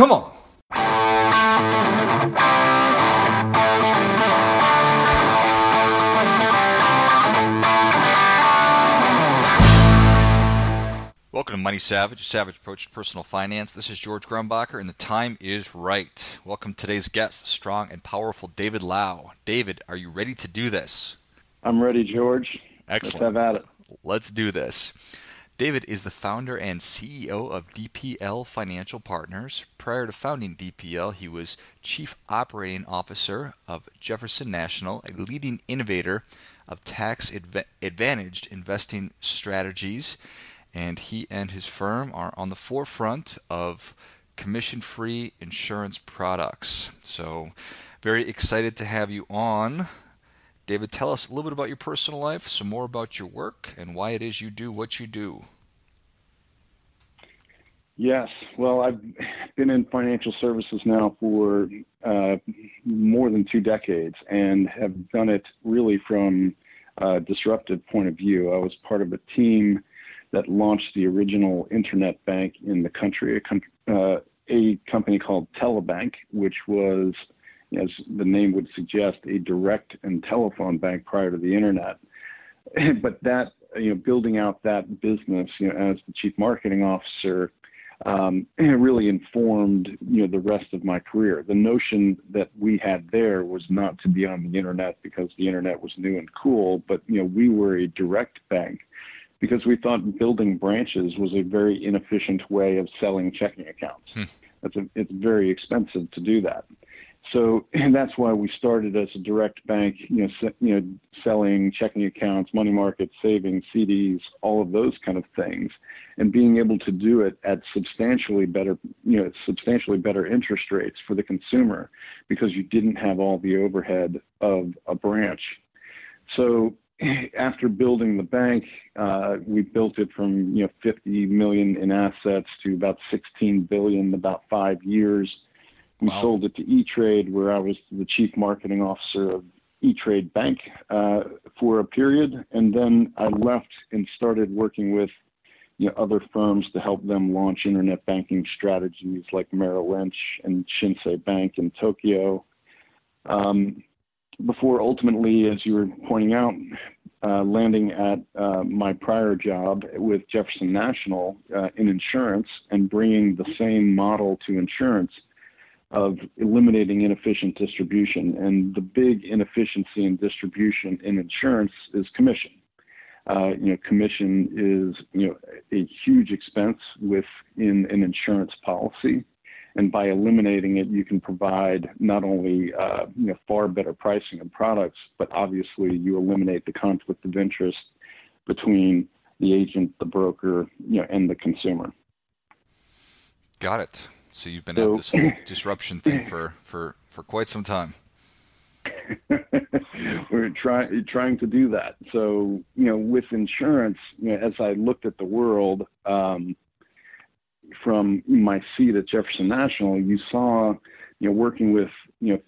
Come on. Welcome to Money Savage, a savage approach to personal finance. This is George Grumbacher, and the time is right. Welcome to today's guest, strong and powerful David Lau. David, are you ready to do this? I'm ready, George. Excellent. Let's have at it. Let's do this. David is the founder and CEO of DPL Financial Partners. Prior to founding DPL, he was Chief Operating Officer of Jefferson National, a leading innovator of tax advantaged investing strategies and he and his firm are on the forefront of commission free insurance products. So, very excited to have you on. David, tell us a little bit about your personal life, some more about your work, and why it is you do what you do. Yes, well, I've been in financial services now for uh, more than two decades and have done it really from a disruptive point of view. I was part of a team that launched the original internet bank in the country, a, com- uh, a company called Telebank, which was, as the name would suggest, a direct and telephone bank prior to the internet. but that, you know, building out that business, you know, as the chief marketing officer, um, really informed you know the rest of my career. The notion that we had there was not to be on the internet because the internet was new and cool, but you know we were a direct bank because we thought building branches was a very inefficient way of selling checking accounts. Hmm. That's a, it's very expensive to do that. So, and that's why we started as a direct bank, you know, se- you know, selling checking accounts, money markets, savings, CDs, all of those kind of things, and being able to do it at substantially better, you know, substantially better interest rates for the consumer, because you didn't have all the overhead of a branch. So, after building the bank, uh, we built it from you know 50 million in assets to about 16 billion in about five years. We wow. sold it to E-Trade, where I was the chief marketing officer of E-Trade Bank uh, for a period, and then I left and started working with you know, other firms to help them launch internet banking strategies like Merrill Lynch and Shinsei Bank in Tokyo. Um, before ultimately, as you were pointing out, uh, landing at uh, my prior job with Jefferson National uh, in insurance and bringing the same model to insurance of eliminating inefficient distribution. And the big inefficiency in distribution in insurance is commission. Uh, you know, commission is you know a huge expense within an insurance policy and by eliminating it, you can provide not only uh, you know, far better pricing of products, but obviously you eliminate the conflict of interest between the agent, the broker, you know, and the consumer. Got it. So you've been so, at this whole disruption thing for, for, for quite some time. We're trying trying to do that. So you know, with insurance, you know, as I looked at the world, um, from my seat at Jefferson National, you saw, you know, working with, you know,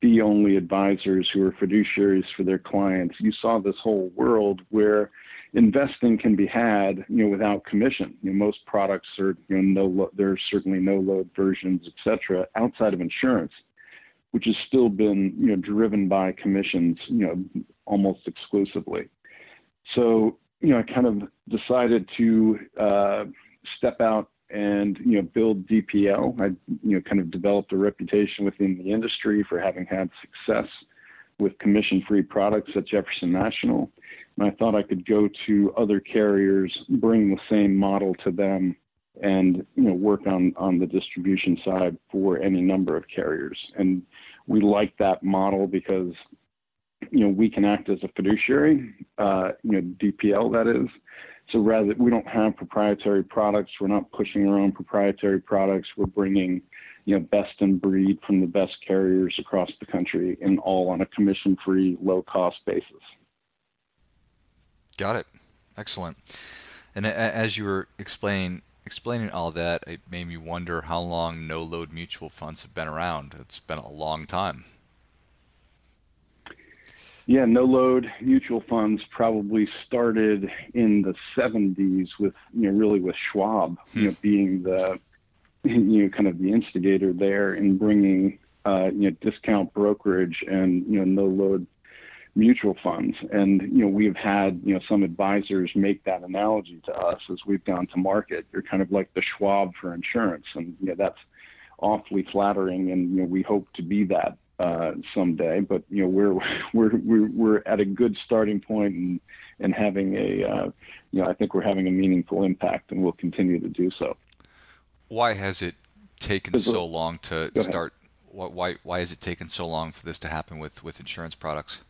fee only advisors who are fiduciaries for their clients, you saw this whole world where investing can be had, you know, without commission. You know, most products are, you know, no, there's certainly no load versions, et cetera, outside of insurance, which has still been, you know, driven by commissions, you know, almost exclusively. So, you know, I kind of decided to uh, step out and you know build DPL. I you know kind of developed a reputation within the industry for having had success with commission-free products at Jefferson National. And I thought I could go to other carriers, bring the same model to them, and you know work on on the distribution side for any number of carriers. And we like that model because you know we can act as a fiduciary, uh, you know DPL that is so rather, we don't have proprietary products. We're not pushing our own proprietary products. We're bringing, you know, best in breed from the best carriers across the country, and all on a commission-free, low-cost basis. Got it. Excellent. And as you were explaining explaining all that, it made me wonder how long no-load mutual funds have been around. It's been a long time. Yeah, no load mutual funds probably started in the 70s with, you know, really with Schwab, you know, hmm. being the, you know kind of the instigator there in bringing uh, you know discount brokerage and you know no load mutual funds. And you know we've had you know some advisors make that analogy to us as we've gone to market. You're kind of like the Schwab for insurance, and you know that's awfully flattering, and you know we hope to be that uh, someday. But you know we're we're we're we're at a good starting point and and having a uh, you know I think we're having a meaningful impact, and we'll continue to do so. Why has it taken so long to start? Why why has it taken so long for this to happen with with insurance products?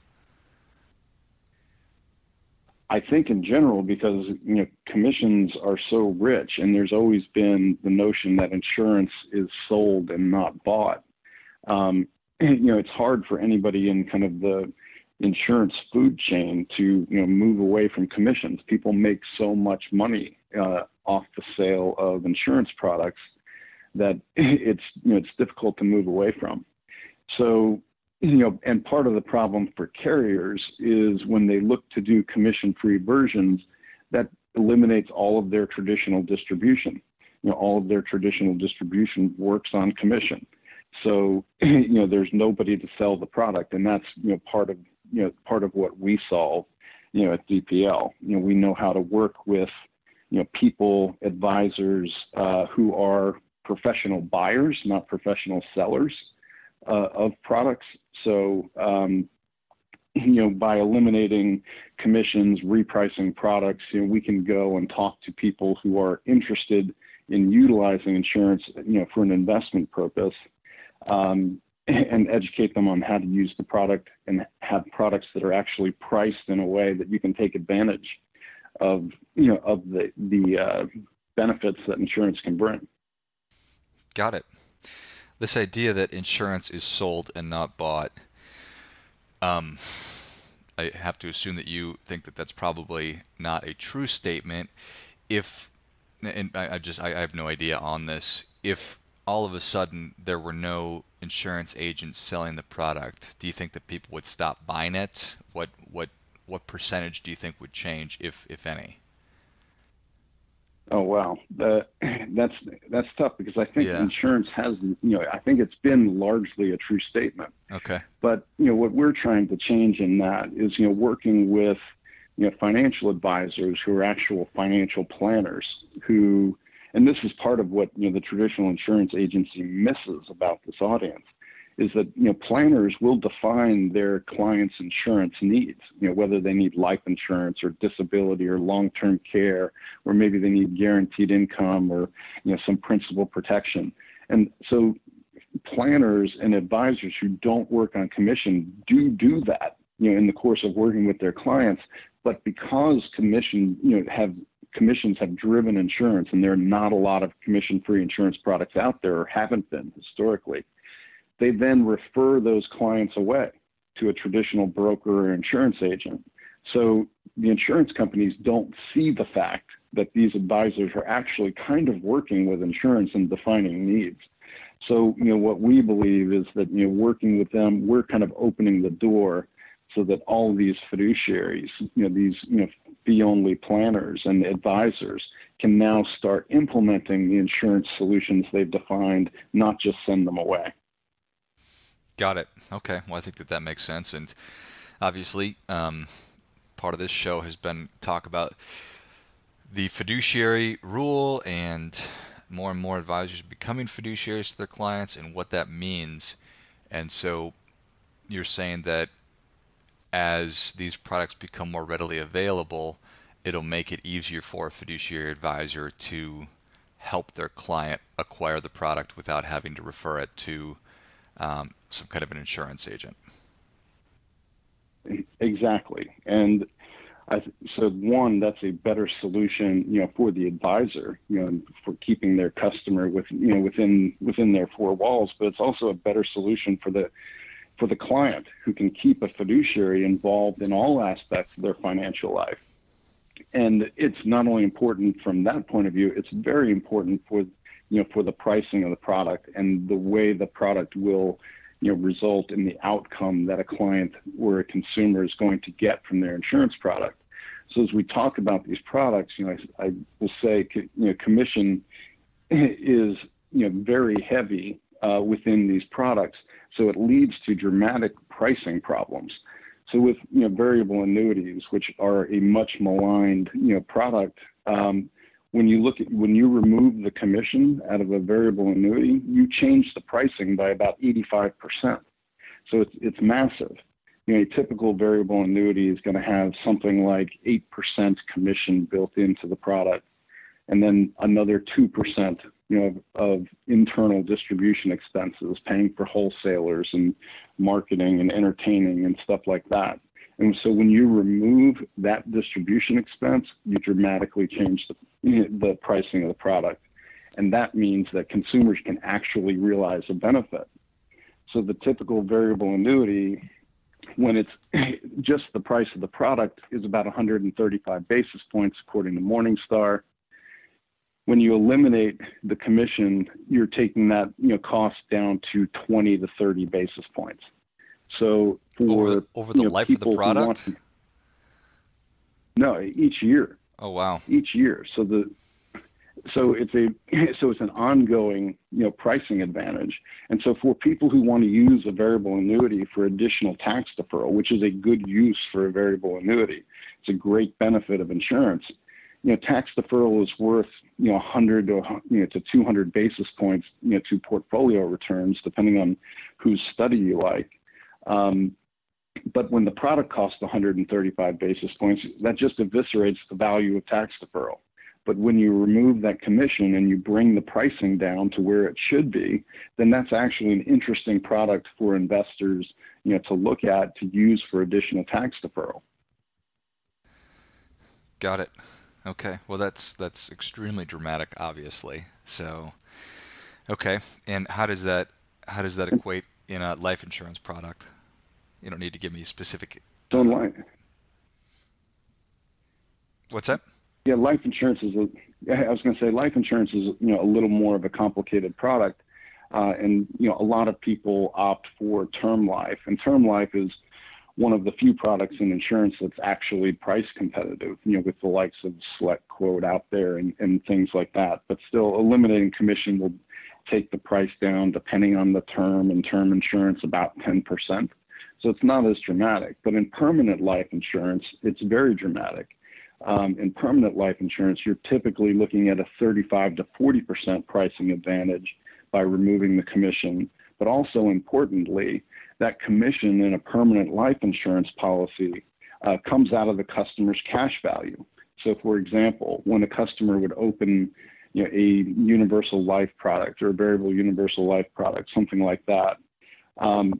I think in general because you know commissions are so rich, and there's always been the notion that insurance is sold and not bought. Um, you know, it's hard for anybody in kind of the insurance food chain to you know move away from commissions. People make so much money uh, off the sale of insurance products that it's you know it's difficult to move away from. So you know, and part of the problem for carriers is when they look to do commission-free versions, that eliminates all of their traditional distribution. You know, all of their traditional distribution works on commission. So, you know, there's nobody to sell the product, and that's you know part of you know part of what we solve. You know, at DPL, you know, we know how to work with you know people, advisors uh, who are professional buyers, not professional sellers uh, of products. So, um, you know, by eliminating commissions, repricing products, you know, we can go and talk to people who are interested in utilizing insurance, you know, for an investment purpose, um, and educate them on how to use the product and have products that are actually priced in a way that you can take advantage of, you know, of the the uh, benefits that insurance can bring. Got it this idea that insurance is sold and not bought. Um, I have to assume that you think that that's probably not a true statement. If, and I, I just I, I have no idea on this. If all of a sudden there were no insurance agents selling the product, do you think that people would stop buying it? What what what percentage do you think would change, if if any? Oh wow, uh, the, that's that's tough because I think yeah. insurance has you know I think it's been largely a true statement. Okay. But you know what we're trying to change in that is you know working with you know financial advisors who are actual financial planners who and this is part of what you know the traditional insurance agency misses about this audience is that you know planners will define their clients' insurance needs. You know whether they need life insurance or disability or long-term care, or maybe they need guaranteed income or you know some principal protection. And so planners and advisors who don't work on commission do do that you know in the course of working with their clients. But because commission you know have commissions have driven insurance and there are not a lot of commission-free insurance products out there or haven't been historically they then refer those clients away to a traditional broker or insurance agent. So the insurance companies don't see the fact that these advisors are actually kind of working with insurance and defining needs. So, you know, what we believe is that, you know, working with them, we're kind of opening the door so that all these fiduciaries, you know, these, you know, fee only planners and advisors can now start implementing the insurance solutions they've defined, not just send them away. Got it. Okay. Well, I think that that makes sense. And obviously, um, part of this show has been talk about the fiduciary rule and more and more advisors becoming fiduciaries to their clients and what that means. And so you're saying that as these products become more readily available, it'll make it easier for a fiduciary advisor to help their client acquire the product without having to refer it to um, some kind of an insurance agent. Exactly, and I, so one, that's a better solution, you know, for the advisor, you know, for keeping their customer with, you know, within within their four walls. But it's also a better solution for the for the client who can keep a fiduciary involved in all aspects of their financial life. And it's not only important from that point of view; it's very important for you know for the pricing of the product and the way the product will you know, result in the outcome that a client or a consumer is going to get from their insurance product. So as we talk about these products, you know, I, I will say, you know, commission is you know very heavy uh, within these products, so it leads to dramatic pricing problems. So with you know variable annuities, which are a much maligned you know product, um, when you look at when you remove the commission out of a variable annuity, you change the pricing by about 85 percent. So it's it's massive. You know, a typical variable annuity is going to have something like eight percent commission built into the product, and then another two percent you know, of, of, internal distribution expenses, paying for wholesalers and marketing and entertaining and stuff like that. And so when you remove that distribution expense, you dramatically change the, the pricing of the product. And that means that consumers can actually realize a benefit. So the typical variable annuity, when it's just the price of the product, is about 135 basis points according to Morningstar when you eliminate the commission, you're taking that you know cost down to 20 to 30 basis points. So for over, over the know, life of the product, to, no, each year. Oh wow! Each year. So the so it's a so it's an ongoing you know pricing advantage and so for people who want to use a variable annuity for additional tax deferral which is a good use for a variable annuity it's a great benefit of insurance you know, tax deferral is worth, you know, 100 to, you know, to 200 basis points, you know, to portfolio returns, depending on whose study you like. Um, but when the product costs 135 basis points, that just eviscerates the value of tax deferral. But when you remove that commission and you bring the pricing down to where it should be, then that's actually an interesting product for investors, you know, to look at to use for additional tax deferral. Got it. Okay. Well, that's that's extremely dramatic, obviously. So, okay. And how does that how does that equate in a life insurance product? You don't need to give me specific. Don't lie. What's that? Yeah, life insurance is. A, I was going to say life insurance is you know a little more of a complicated product, uh, and you know a lot of people opt for term life, and term life is one of the few products in insurance that's actually price competitive, you know, with the likes of SelectQuote out there and, and things like that. But still, eliminating commission will take the price down, depending on the term and term insurance, about 10%. So it's not as dramatic. But in permanent life insurance, it's very dramatic. Um, in permanent life insurance, you're typically looking at a 35 to 40% pricing advantage by removing the commission. But also importantly, that commission in a permanent life insurance policy uh, comes out of the customer's cash value. So, for example, when a customer would open you know, a universal life product or a variable universal life product, something like that, um,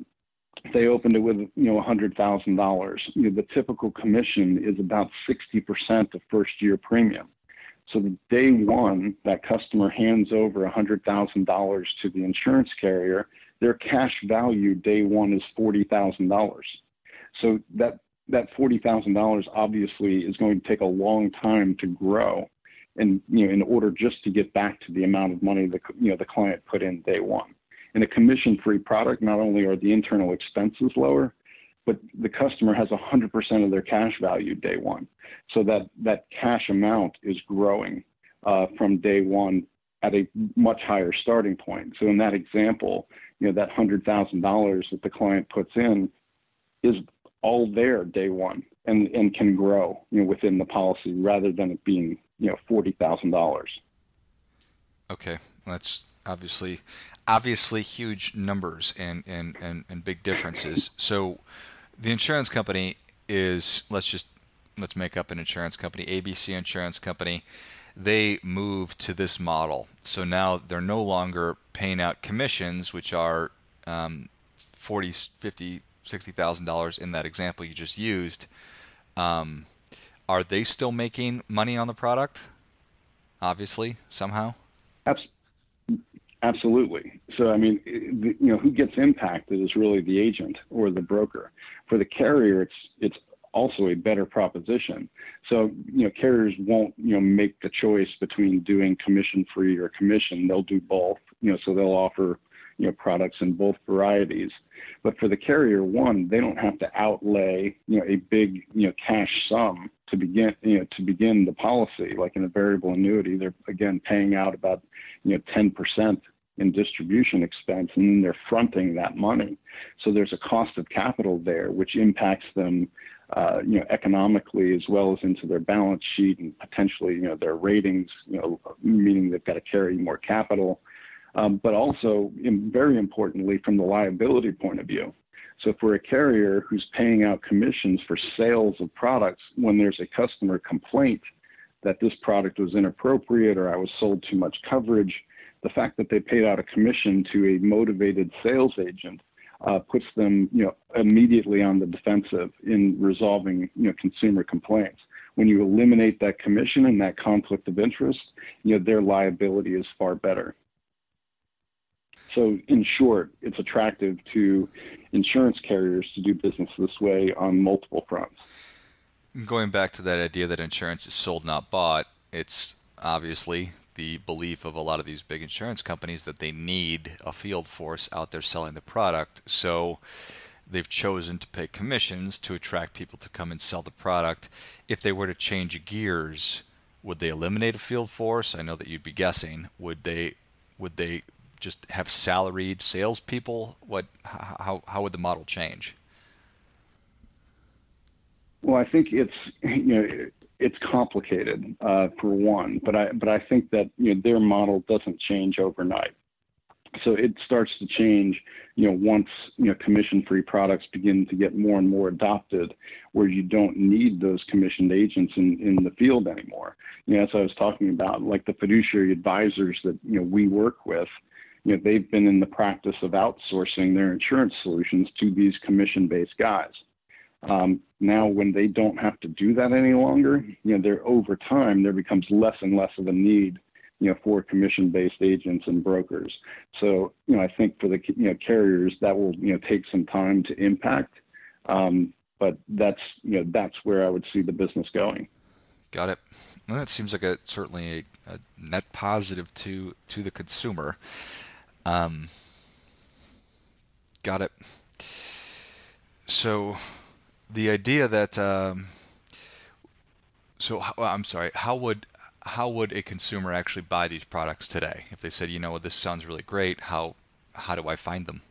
they opened it with you know $100,000. You know, the typical commission is about 60% of first year premium. So the day one that customer hands over $100,000 to the insurance carrier, their cash value day one is $40,000. So that that $40,000 obviously is going to take a long time to grow and you know in order just to get back to the amount of money the you know the client put in day one. In a commission free product, not only are the internal expenses lower, but the customer has 100% of their cash value day one. So that, that cash amount is growing uh, from day one at a much higher starting point. So in that example, you know, that $100,000 that the client puts in is all there day one and, and can grow, you know, within the policy rather than it being, you know, $40,000. Okay. That's obviously, obviously huge numbers and, and, and, and big differences. So the insurance company is, let's just, let's make up an insurance company, ABC Insurance Company they move to this model. So now they're no longer paying out commissions, which are um, 40, 50, $60,000 in that example you just used. Um, are they still making money on the product? Obviously, somehow? Absolutely. So, I mean, you know, who gets impacted is really the agent or the broker. For the carrier, it's it's also a better proposition. So, you know, carriers won't, you know, make the choice between doing commission free or commission. They'll do both, you know, so they'll offer, you know, products in both varieties. But for the carrier one, they don't have to outlay, you know, a big, you know, cash sum to begin, you know, to begin the policy. Like in a variable annuity, they're again paying out about, you know, 10% in distribution expense, and then they're fronting that money. So there's a cost of capital there, which impacts them, uh, you know, economically as well as into their balance sheet and potentially, you know, their ratings, you know, meaning they've got to carry more capital. Um, but also, very importantly, from the liability point of view. So for a carrier who's paying out commissions for sales of products when there's a customer complaint that this product was inappropriate or I was sold too much coverage, the fact that they paid out a commission to a motivated sales agent uh, puts them, you know, immediately on the defensive in resolving, you know, consumer complaints. When you eliminate that commission and that conflict of interest, you know, their liability is far better. So, in short, it's attractive to insurance carriers to do business this way on multiple fronts. Going back to that idea that insurance is sold, not bought, it's obviously the belief of a lot of these big insurance companies that they need a field force out there selling the product. So, they've chosen to pay commissions to attract people to come and sell the product. If they were to change gears, would they eliminate a field force? I know that you'd be guessing. Would they would they just have salaried salespeople? What how how would the model change? Well, I think it's you know it's complicated uh, for one, but I but I think that you know their model doesn't change overnight. So it starts to change, you know, once you know commission-free products begin to get more and more adopted, where you don't need those commissioned agents in in the field anymore. You know, as I was talking about, like the fiduciary advisors that you know we work with, you know, they've been in the practice of outsourcing their insurance solutions to these commission-based guys. Um, now, when they don't have to do that any longer, you know, over time there becomes less and less of a need, you know, for commission-based agents and brokers. So, you know, I think for the you know carriers that will you know take some time to impact, um, but that's you know that's where I would see the business going. Got it. Well, that seems like a certainly a, a net positive to to the consumer. Um, got it. So, the idea that um, so I'm sorry, how would how would a consumer actually buy these products today? If they said, you know, this sounds really great, how how do I find them?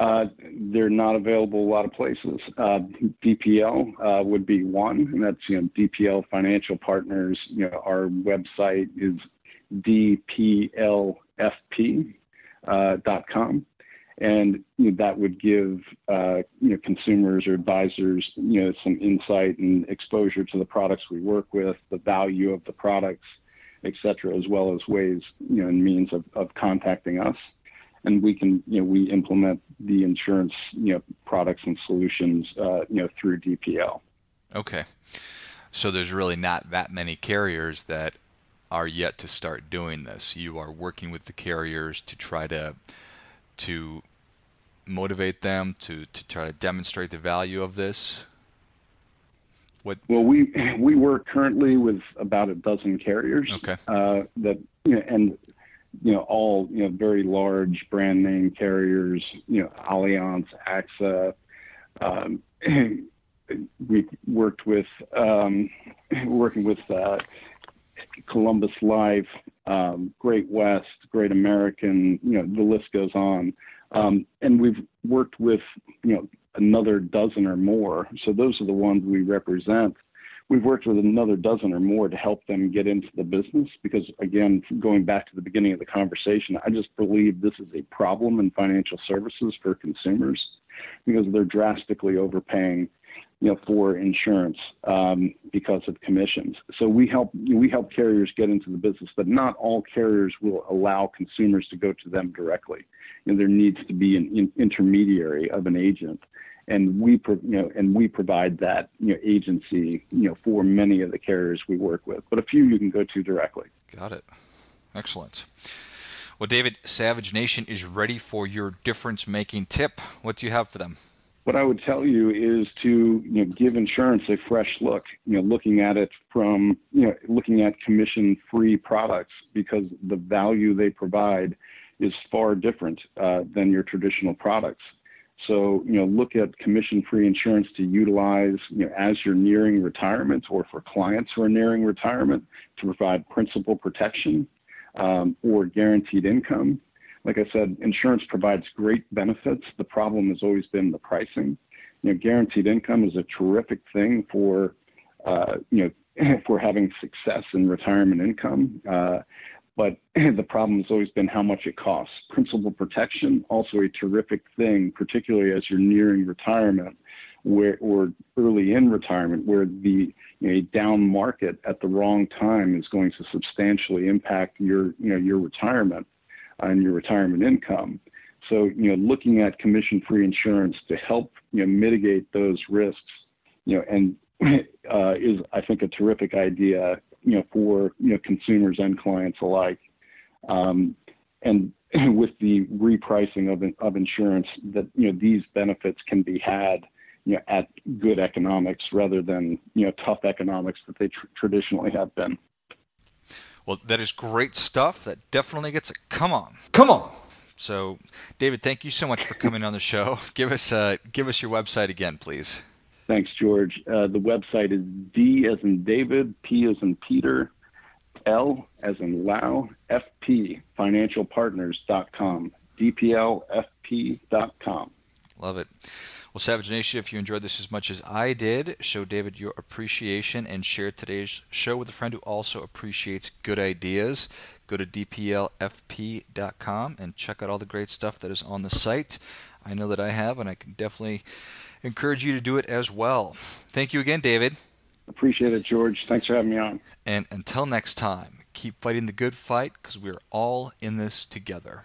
Uh, they're not available a lot of places. Uh, DPL uh, would be one, and that's you know DPL Financial Partners. You know our website is dplfp.com. Uh, and you know, that would give uh, you know consumers or advisors you know some insight and exposure to the products we work with, the value of the products, et cetera, as well as ways you know and means of, of contacting us. And we can you know we implement the insurance you know products and solutions uh, you know through DPL. Okay, so there's really not that many carriers that are yet to start doing this. You are working with the carriers to try to to motivate them to, to try to demonstrate the value of this. What? Well, we we work currently with about a dozen carriers. Okay. Uh, that you know, and you know all you know very large brand name carriers. You know, Allianz, AXA. Um, we worked with um, working with uh, Columbus Life, um, Great West, Great American, you know, the list goes on. Um, and we've worked with, you know, another dozen or more. So those are the ones we represent. We've worked with another dozen or more to help them get into the business because, again, going back to the beginning of the conversation, I just believe this is a problem in financial services for consumers because they're drastically overpaying you know, for insurance um, because of commissions. So we help we help carriers get into the business, but not all carriers will allow consumers to go to them directly. You know, there needs to be an in, intermediary of an agent, and we you know and we provide that you know agency you know for many of the carriers we work with, but a few you can go to directly. Got it. Excellent. Well, David, Savage Nation is ready for your difference making tip. What do you have for them? What I would tell you is to you know, give insurance a fresh look. You know, looking at it from you know looking at commission-free products because the value they provide is far different uh, than your traditional products. So you know, look at commission-free insurance to utilize you know as you're nearing retirement or for clients who are nearing retirement to provide principal protection. um, or guaranteed income. Like I said, insurance provides great benefits. The problem has always been the pricing. You know, guaranteed income is a terrific thing for uh, you know for having success in retirement income. Uh, but the problem has always been how much it costs. Principal protection, also a terrific thing, particularly as you're nearing retirement where, or early in retirement, where the you know, down market at the wrong time is going to substantially impact your, you know, your retirement and your retirement income. So, you know, looking at commission-free insurance to help, you know, mitigate those risks, you know, and uh, is, I think, a terrific idea, you know, for you know consumers and clients alike. Um, and with the repricing of of insurance, that you know these benefits can be had, you know, at good economics rather than you know tough economics that they tr- traditionally have been. Well, that is great stuff. That definitely gets a come on. Come on. So, David, thank you so much for coming on the show. Give us uh, give us your website again, please. Thanks, George. Uh, the website is D as in David, P as in Peter, L as in Lau, FP, financialpartners.com, DPLFP.com. Love it. Well, Savage Nation, if you enjoyed this as much as I did, show David your appreciation and share today's show with a friend who also appreciates good ideas. Go to dplfp.com and check out all the great stuff that is on the site. I know that I have, and I can definitely encourage you to do it as well. Thank you again, David. Appreciate it, George. Thanks for having me on. And until next time, keep fighting the good fight because we're all in this together.